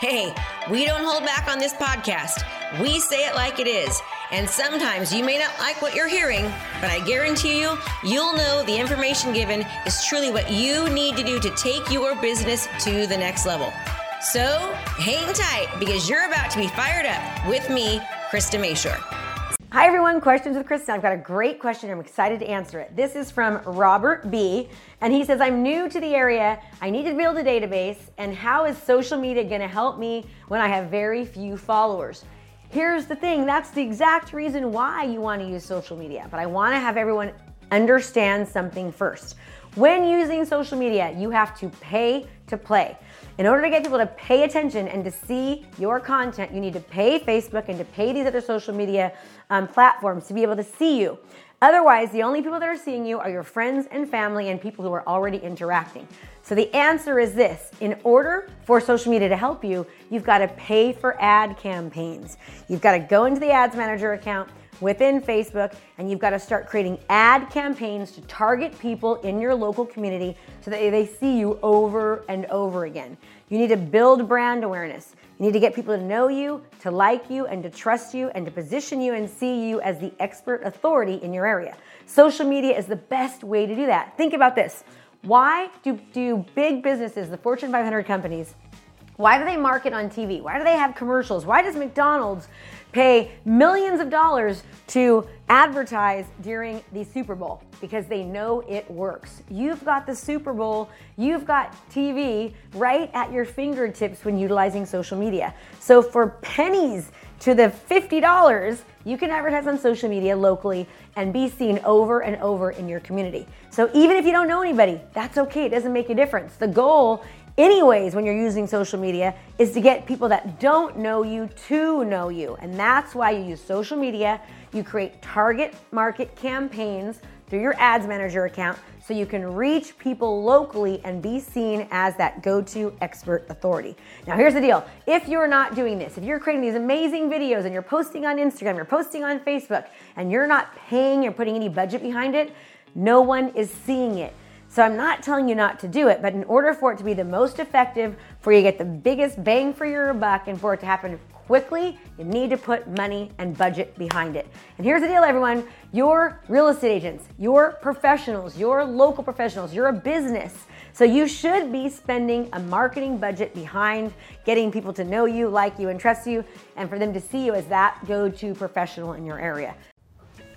Hey, we don't hold back on this podcast. We say it like it is. And sometimes you may not like what you're hearing, but I guarantee you, you'll know the information given is truly what you need to do to take your business to the next level. So hang tight because you're about to be fired up with me, Krista Mashore. Hi everyone, questions with Krista. I've got a great question. I'm excited to answer it. This is from Robert B. And he says, I'm new to the area. I need to build a database. And how is social media going to help me when I have very few followers? Here's the thing that's the exact reason why you want to use social media. But I want to have everyone understand something first. When using social media, you have to pay to play. In order to get people to pay attention and to see your content, you need to pay Facebook and to pay these other social media um, platforms to be able to see you. Otherwise, the only people that are seeing you are your friends and family and people who are already interacting. So the answer is this in order for social media to help you, you've got to pay for ad campaigns. You've got to go into the ads manager account within Facebook and you've got to start creating ad campaigns to target people in your local community so that they see you over and over again. You need to build brand awareness. You need to get people to know you, to like you, and to trust you, and to position you and see you as the expert authority in your area. Social media is the best way to do that. Think about this. Why do, do big businesses, the Fortune 500 companies, why do they market on TV? Why do they have commercials? Why does McDonald's pay millions of dollars to advertise during the Super Bowl? Because they know it works. You've got the Super Bowl, you've got TV right at your fingertips when utilizing social media. So for pennies to the $50, you can advertise on social media locally and be seen over and over in your community. So even if you don't know anybody, that's okay. It doesn't make a difference. The goal anyways when you're using social media is to get people that don't know you to know you. And that's why you use social media. You create target market campaigns through your ads manager account so you can reach people locally and be seen as that go to expert authority. Now, here's the deal if you're not doing this, if you're creating these amazing videos and you're posting on Instagram, you're posting on Facebook, and you're not paying or putting any budget behind it, no one is seeing it. So I'm not telling you not to do it, but in order for it to be the most effective, for you to get the biggest bang for your buck, and for it to happen quickly, you need to put money and budget behind it. And here's the deal, everyone your real estate agents, your professionals, your local professionals, you're a business. So you should be spending a marketing budget behind getting people to know you, like you, and trust you, and for them to see you as that go to professional in your area.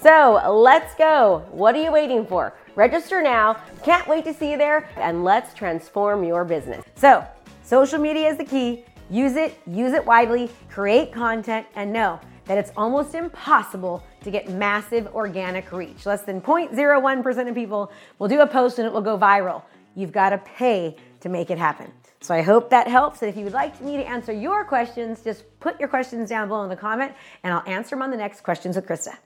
So let's go. What are you waiting for? Register now. Can't wait to see you there and let's transform your business. So, social media is the key. Use it, use it widely, create content, and know that it's almost impossible to get massive organic reach. Less than 0.01% of people will do a post and it will go viral. You've got to pay to make it happen. So I hope that helps. And if you would like me to answer your questions, just put your questions down below in the comment and I'll answer them on the next Questions with Krista.